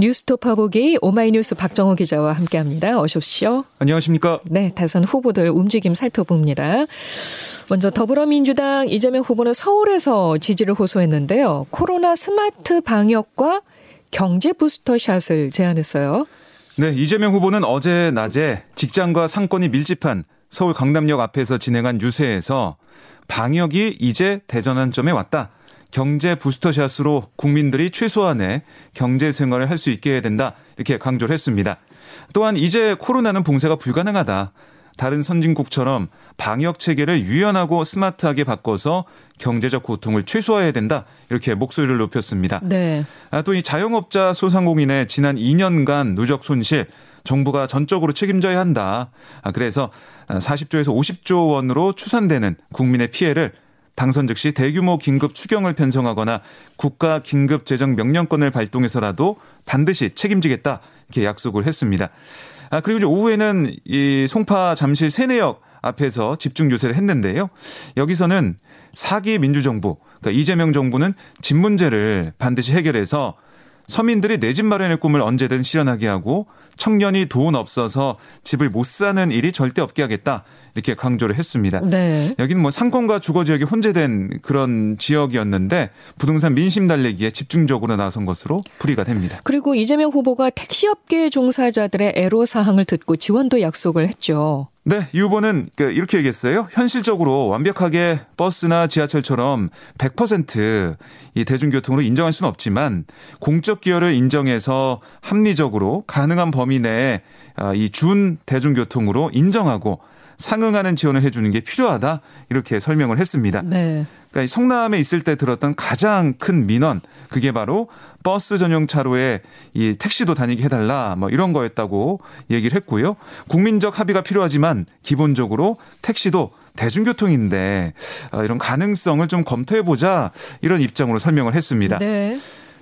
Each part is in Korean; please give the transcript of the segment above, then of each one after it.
뉴스토파 보기 오마이뉴스 박정호 기자와 함께합니다. 어서 오십시오. 안녕하십니까? 네, 다선 후보들 움직임 살펴봅니다. 먼저 더불어민주당 이재명 후보는 서울에서 지지를 호소했는데요. 코로나 스마트 방역과 경제 부스터샷을 제안했어요. 네, 이재명 후보는 어제 낮에 직장과 상권이 밀집한 서울 강남역 앞에서 진행한 유세에서 방역이 이제 대전환점에 왔다. 경제 부스터샷으로 국민들이 최소한의 경제 생활을 할 수 있게 해야 된다. 이렇게 강조를 했습니다. 또한 이제 코로나는 봉쇄가 불가능하다. 다른 선진국처럼 방역 체계를 유연하고 스마트하게 바꿔서 경제적 고통을 최소화해야 된다. 이렇게 목소리를 높였습니다. 네. 아, 또 이 자영업자 소상공인의 지난 2년간 누적 손실 정부가 전적으로 책임져야 한다. 아, 그래서 40조에서 50조 원으로 추산되는 국민의 피해를 당선 즉시 대규모 긴급 추경을 편성하거나 국가 긴급 재정 명령권을 발동해서라도 반드시 책임지겠다 이렇게 약속을 했습니다. 아 그리고 이제 오후에는 이 송파 잠실 세내역 앞에서 집중 유세를 했는데요. 여기서는 사기 민주정부, 그러니까 이재명 정부는 집 문제를 반드시 해결해서 서민들이 내 집 마련의 꿈을 언제든 실현하게 하고 청년이 돈 없어서 집을 못 사는 일이 절대 없게 하겠다. 이렇게 강조를 했습니다. 네. 여기는 뭐 상권과 주거 지역이 혼재된 그런 지역이었는데 부동산 민심 달래기에 집중적으로 나선 것으로 풀이가 됩니다. 그리고 이재명 후보가 택시업계 종사자들의 애로 사항을 듣고 지원도 약속을 했죠. 네, 이 후보는 그 이렇게 얘기했어요. 현실적으로 완벽하게 버스나 지하철처럼 100%이 대중교통으로 인정할 수는 없지만 공적 기여를 인정해서 합리적으로 가능한 범위 내에 아, 이준 대중교통으로 인정하고 상응하는 지원을 해주는 게 필요하다 이렇게 설명을 했습니다. 네. 그러니까 성남에 있을 때 들었던 가장 큰 민원 그게 바로 버스 전용 차로에 이 택시도 다니게 해달라 뭐 이런 거였다고 얘기를 했고요. 국민적 합의가 필요하지만 기본적으로 택시도 대중교통인데 어, 이런 가능성을 좀 검토해 보자 이런 입장으로 설명을 했습니다. 네.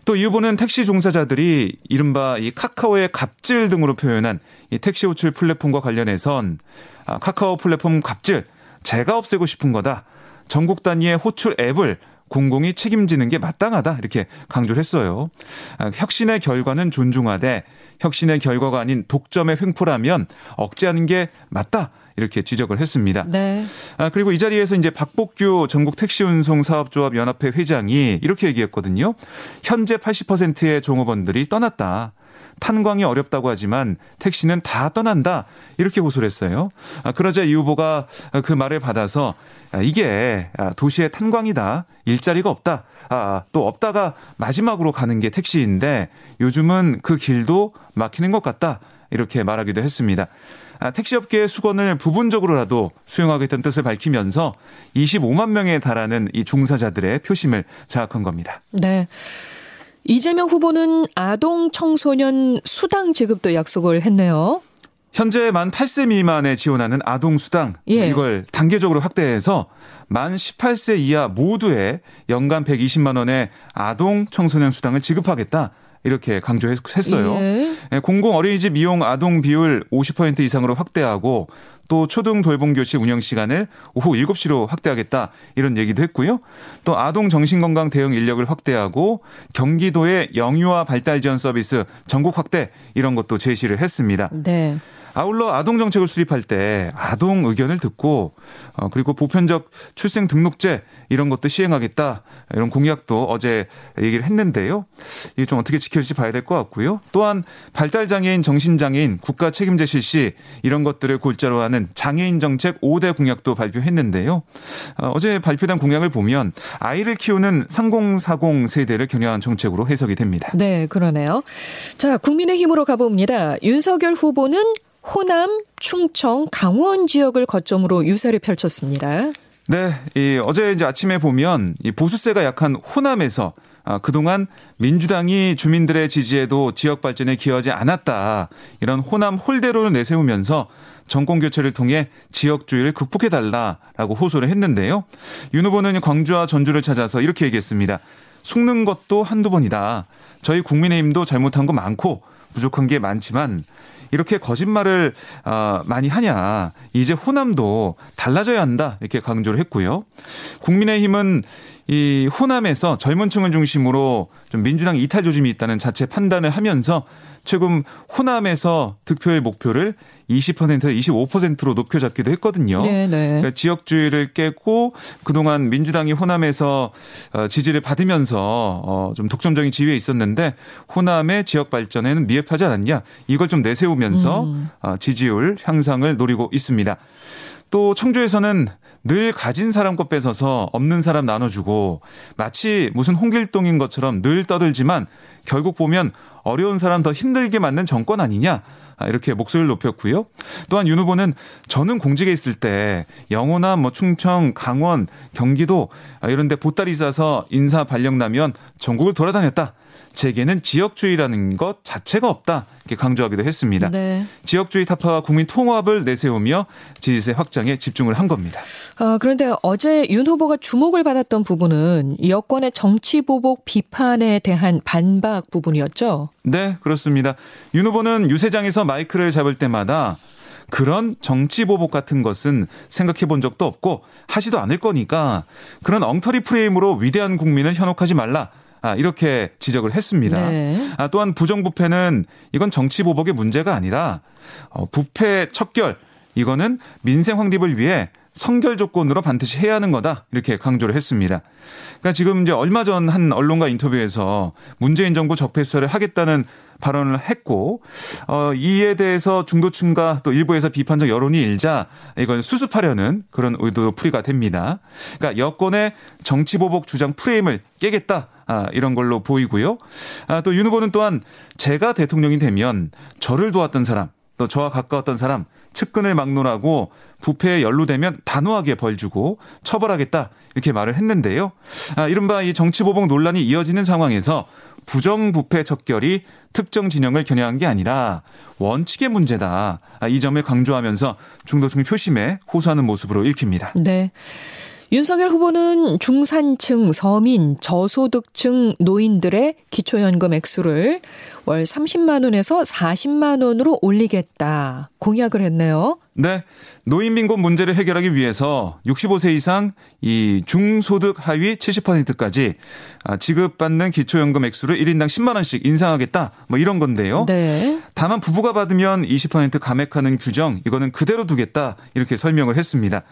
또이 후보는 택시 종사자들이 이른바 이 카카오의 갑질 등으로 표현한 이 택시 호출 플랫폼과 관련해선 아, 카카오 플랫폼 갑질 제가 없애고 싶은 거다. 전국 단위의 호출 앱을 공공이 책임지는 게 마땅하다 이렇게 강조를 했어요. 아, 혁신의 결과는 존중하되 혁신의 결과가 아닌 독점의 횡포라면 억제하는 게 맞다. 이렇게 지적을 했습니다. 네. 아, 그리고 이 자리에서 이제 박복규 전국 택시운송 사업조합 연합회 회장이 이렇게 얘기했거든요. 현재 80%의 종업원들이 떠났다. 탄광이 어렵다고 하지만 택시는 다 떠난다. 이렇게 호소를 했어요. 아, 그러자 이 후보가 그 말을 받아서 아, 이게 아, 도시의 탄광이다. 일자리가 없다. 아, 또 없다가 마지막으로 가는 게 택시인데 요즘은 그 길도 막히는 것 같다. 이렇게 말하기도 했습니다. 아, 택시업계의 수건을 부분적으로라도 수용하겠다는 뜻을 밝히면서 25만 명에 달하는 이 종사자들의 표심을 자학한 겁니다. 네. 이재명 후보는 아동 청소년 수당 지급도 약속을 했네요. 현재 만 8세 미만에 지원하는 아동 수당 예. 이걸 단계적으로 확대해서 만 18세 이하 모두에 연간 120만 원의 아동 청소년 수당을 지급하겠다. 이렇게 강조했어요. 예. 예. 공공 어린이집 이용 아동 비율 50% 이상으로 확대하고 또 초등 돌봄 교실 운영 시간을 오후 7시로 확대하겠다 이런 얘기도 했고요. 또 아동 정신건강 대응 인력을 확대하고 경기도의 영유아 발달 지원 서비스 전국 확대 이런 것도 제시를 했습니다. 네. 아울러 아동 정책을 수립할 때 아동 의견을 듣고 어 그리고 보편적 출생 등록제 이런 것도 시행하겠다 이런 공약도 어제 얘기를 했는데요. 이게 좀 어떻게 지켜질지 봐야 될 것 같고요. 또한 발달 장애인, 정신 장애인 국가 책임제 실시 이런 것들을 골자로 하는 장애인 정책 5대 공약도 발표했는데요. 어, 어제 발표된 공약을 보면 아이를 키우는 3040 세대를 겨냥한 정책으로 해석이 됩니다. 네, 그러네요. 자, 국민의힘으로 가봅니다. 윤석열 후보는 호남, 충청, 강원 지역을 거점으로 유세를 펼쳤습니다. 네, 이 어제 이제 아침에 보면 이 보수세가 약한 호남에서 아, 그동안 민주당이 주민들의 지지에도 지역 발전에 기여하지 않았다. 이런 호남 홀대로를 내세우면서 정권 교체를 통해 지역주의를 극복해 달라라고 호소를 했는데요. 윤 후보는 광주와 전주를 찾아서 이렇게 얘기했습니다. 속는 것도 한두 번이다. 저희 국민의힘도 잘못한 거 많고 부족한 게 많지만 이렇게 거짓말을 아, 많이 하냐. 이제 호남도 달라져야 한다. 이렇게 강조를 했고요. 국민의힘은 이 호남에서 젊은 층을 중심으로 좀 민주당 이탈 조짐이 있다는 자체 판단을 하면서 최근 호남에서 득표의 목표를 20%에서 25%로 높여 잡기도 했거든요. 네, 네. 그러니까 지역주의를 깨고 그동안 민주당이 호남에서 어, 지지를 받으면서 어, 좀 독점적인 지위에 있었는데 호남의 지역 발전에는 미흡하지 않았냐 이걸 좀 내세우면서 음. 어, 지지율 향상을 노리고 있습니다. 또 청주에서는 늘 가진 사람 것 뺏어서 없는 사람 나눠주고 마치 무슨 홍길동인 것처럼 늘 떠들지만 결국 보면 어려운 사람 더 힘들게 만든 정권 아니냐. 아, 이렇게 목소리를 높였고요. 또한 윤 후보는 저는 공직에 있을 때 영호나 뭐 충청, 강원, 경기도 아, 이런 데 보따리 싸서 인사 발령 나면 전국을 돌아다녔다. 제게는 지역주의라는 것 자체가 없다. 이렇게 강조하기도 했습니다. 네. 지역주의 타파와 국민 통합을 내세우며 지지세 확장에 집중을 한 겁니다. 아, 그런데 어제 윤 후보가 주목을 받았던 부분은 여권의 정치 보복 비판에 대한 반박 부분이었죠. 네, 그렇습니다. 윤 후보는 유세장에서 마이크를 잡을 때마다 그런 정치 보복 같은 것은 생각해 본 적도 없고 하지도 않을 거니까 그런 엉터리 프레임으로 위대한 국민을 현혹하지 말라. 아, 이렇게 지적을 했습니다. 네. 아, 또한 부정부패는 이건 정치 보복의 문제가 아니라 어, 부패 척결 이거는 민생 확립을 위해 성결 조건으로 반드시 해야 하는 거다 이렇게 강조를 했습니다. 그러니까 지금 이제 얼마 전 한 언론과 인터뷰에서 문재인 정부 적폐 수사를 하겠다는 발언을 했고 어 이에 대해서 중도층과 또 일부에서 비판적 여론이 일자 이걸 수습하려는 그런 의도 풀이가 됩니다. 그러니까 여권의 정치 보복 주장 프레임을 깨겠다. 아, 이런 걸로 보이고요. 아, 또 윤 후보는 또한 제가 대통령이 되면 저를 도왔던 사람, 또 저와 가까웠던 사람, 측근을 막론하고 부패에 연루되면 단호하게 벌주고 처벌하겠다 이렇게 말을 했는데요. 아, 이른바 이 정치보복 논란이 이어지는 상황에서 부정부패 척결이 특정 진영을 겨냥한 게 아니라 원칙의 문제다. 아, 이 점을 강조하면서 중도층 표심에 호소하는 모습으로 읽힙니다. 네. 윤석열 후보는 중산층, 서민, 저소득층 노인들의 기초연금 액수를 월 30만 원에서 40만 원으로 올리겠다 공약을 했네요. 네. 노인 빈곤 문제를 해결하기 위해서 65세 이상 이 중소득 하위 70%까지 아, 지급받는 기초연금 액수를 1인당 10만 원씩 인상하겠다. 뭐 이런 건데요. 네. 다만 부부가 받으면 20% 감액하는 규정 이거는 그대로 두겠다. 이렇게 설명을 했습니다.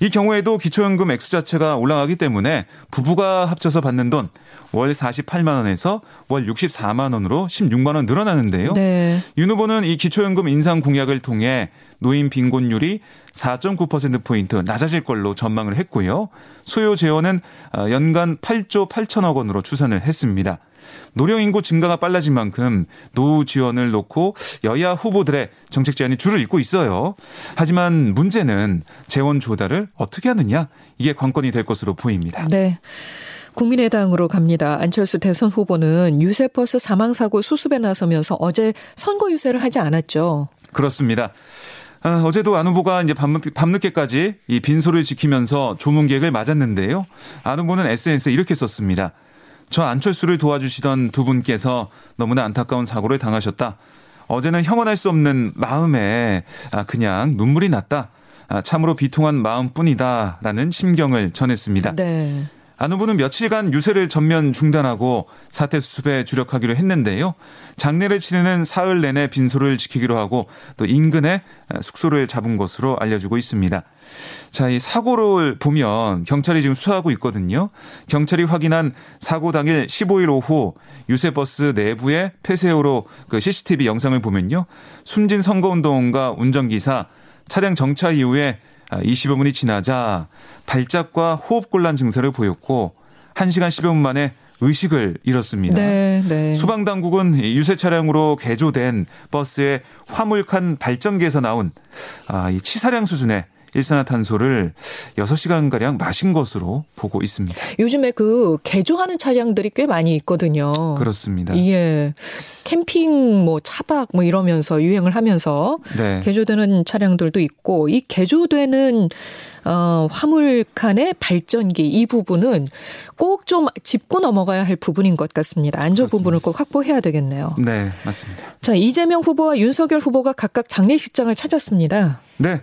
이 경우에도 기초연금 액수 자체가 올라가기 때문에 부부가 합쳐서 받는 돈 월 48만 원에서 월 64만 원으로 16만 원 늘어나는데요. 네. 윤 후보는 이 기초연금 인상 공약을 통해 노인 빈곤율이 4.9%포인트 낮아질 걸로 전망을 했고요. 소요 재원은 어, 연간 8조 8천억 원으로 추산을 했습니다. 노령 인구 증가가 빨라진 만큼 노후 지원을 놓고 여야 후보들의 정책 제안이 줄을 잇고 있어요. 하지만 문제는 재원 조달을 어떻게 하느냐 이게 관건이 될 것으로 보입니다. 네. 국민의당으로 갑니다. 안철수 대선 후보는 유세버스 사망사고 수습에 나서면서 어제 선거 유세를 하지 않았죠. 그렇습니다. 아, 어제도 안 후보가 이제 밤늦, 밤늦게까지 이 빈소를 지키면서 조문 계획을 맞았는데요. 안 후보는 SNS에 이렇게 썼습니다. 저 안철수를 도와주시던 두 분께서 너무나 안타까운 사고를 당하셨다. 어제는 형언할 수 없는 마음에 아, 그냥 눈물이 났다. 아, 참으로 비통한 마음뿐이다라는 심경을 전했습니다. 네. 안 후보는 며칠간 유세를 전면 중단하고 사태 수습에 주력하기로 했는데요. 장례를 치르는 사흘 내내 빈소를 지키기로 하고 또 인근에 숙소를 잡은 것으로 알려지고 있습니다. 자, 이 사고를 보면 경찰이 지금 수사하고 있거든요. 경찰이 확인한 사고 당일 15일 오후 유세버스 내부의 폐쇄호로 그 CCTV 영상을 보면요. 숨진 선거운동가 운전기사 차량 정차 이후에 20여 아, 분이 지나자 발작과 호흡곤란 증세를 보였고 1시간 10여 분 만에 의식을 잃었습니다. 네, 네. 소방 당국은 유세 차량으로 개조된 버스의 화물칸 발전기에서 나온 아, 이 치사량 수준의 일산화탄소를 6시간 가량 마신 것으로 보고 있습니다. 요즘에 그 개조하는 차량들이 꽤 많이 있거든요. 그렇습니다. 예. 캠핑 뭐 차박 뭐 이러면서 유행을 하면서 네. 개조되는 차량들도 있고 이 개조되는 어, 화물칸의 발전기 이 부분은 꼭 좀 짚고 넘어가야 할 부분인 것 같습니다. 안전 그렇습니다. 부분을 꼭 확보해야 되겠네요. 네, 맞습니다. 자, 이재명 후보와 윤석열 후보가 각각 장례식장을 찾았습니다. 네.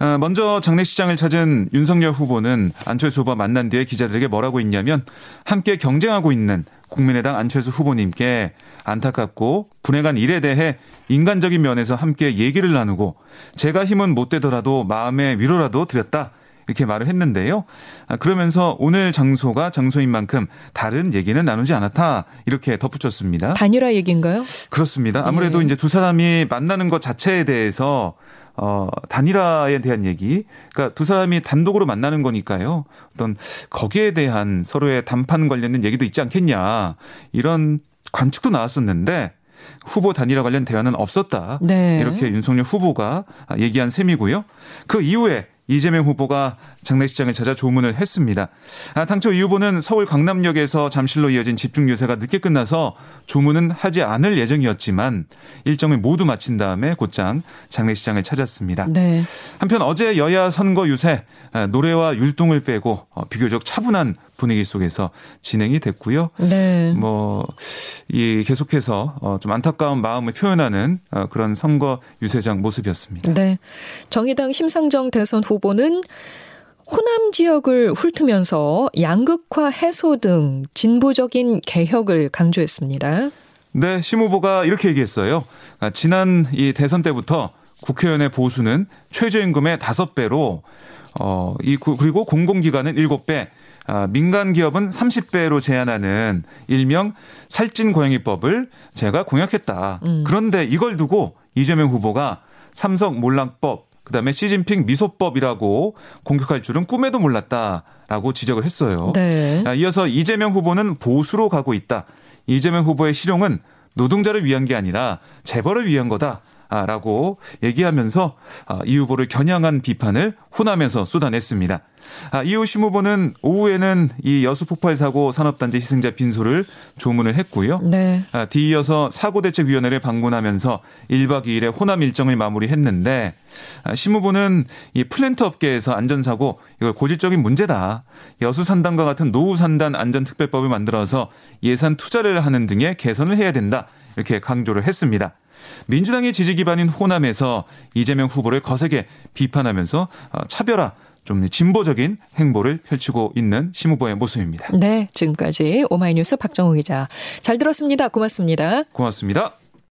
어, 먼저 장례식장을 찾은 윤석열 후보는 안철수 후보와 만난 뒤에 기자들에게 뭐라고 했냐면 함께 경쟁하고 있는 국민의당 안철수 후보님께 안타깝고 분해간 일에 대해 인간적인 면에서 함께 얘기를 나누고 제가 힘은 못 되더라도 마음의 위로라도 드렸다. 이렇게 말을 했는데요. 아, 그러면서 오늘 장소가 장소인 만큼 다른 얘기는 나누지 않았다. 이렇게 덧붙였습니다. 단일화 얘기인가요? 그렇습니다. 아무래도 예. 이제 두 사람이 만나는 것 자체에 대해서 어, 단일화에 대한 얘기. 그러니까 두 사람이 단독으로 만나는 거니까요. 어떤 거기에 대한 서로의 단판 관련된 얘기도 있지 않겠냐. 이런 관측도 나왔었는데 후보 단일화 관련 대화는 없었다. 네. 이렇게 윤석열 후보가 얘기한 셈이고요. 그 이후에 이재명 후보가 장례식장을 찾아 조문을 했습니다. 아, 당초 이 후보는 서울 강남역에서 잠실로 이어진 집중 유세가 늦게 끝나서 조문은 하지 않을 예정이었지만 일정을 모두 마친 다음에 곧장 장례식장을 찾았습니다. 네. 한편 어제 여야 선거 유세 아, 노래와 율동을 빼고 어, 비교적 차분한 분위기 속에서 진행이 됐고요. 네. 뭐이 계속해서 어, 좀 안타까운 마음을 표현하는 어, 그런 선거 유세장 모습이었습니다. 네. 정의당 심상정 대선 후보는 호남 지역을 훑으면서 양극화 해소 등 진보적인 개혁을 강조했습니다. 네, 심 후보가 이렇게 얘기했어요. 아, 지난 이 대선 때부터 국회의원의 보수는 최저임금의 5배로 어, 이, 그리고 공공기관은 7배, 아, 민간 기업은 30배로 제한하는 일명 살찐 고양이법을 제가 공약했다. 음. 그런데 이걸 두고 이재명 후보가 삼성 몰락법, 그다음에 시진핑 미소법이라고 공격할 줄은 꿈에도 몰랐다라고 지적을 했어요. 네. 아, 이어서 이재명 후보는 보수로 가고 있다. 이재명 후보의 실용은 노동자를 위한 게 아니라 재벌을 위한 거다. 라고 얘기하면서 아, 이 후보를 겨냥한 비판을 호남에서 쏟아냈습니다. 아, 이후 심 후보는 오후에는 이 여수 폭발 사고 산업단지 희생자 빈소를 조문을 했고요. 네. 아, 뒤이어서 사고대책위원회를 방문하면서 1박 2일의 호남 일정을 마무리했는데 심 후보는 이 플랜트 업계에서 안전사고 이걸 고질적인 문제다. 여수 산단과 같은 노후 산단 안전특별법을 만들어서 예산 투자를 하는 등의 개선을 해야 된다. 이렇게 강조를 했습니다. 민주당의 지지 기반인 호남에서 이재명 후보를 거세게 비판하면서 어, 차별화 좀 진보적인 행보를 펼치고 있는 심 후보의 모습입니다. 네, 지금까지 오마이뉴스 박정우 기자 잘 들었습니다. 고맙습니다. 고맙습니다.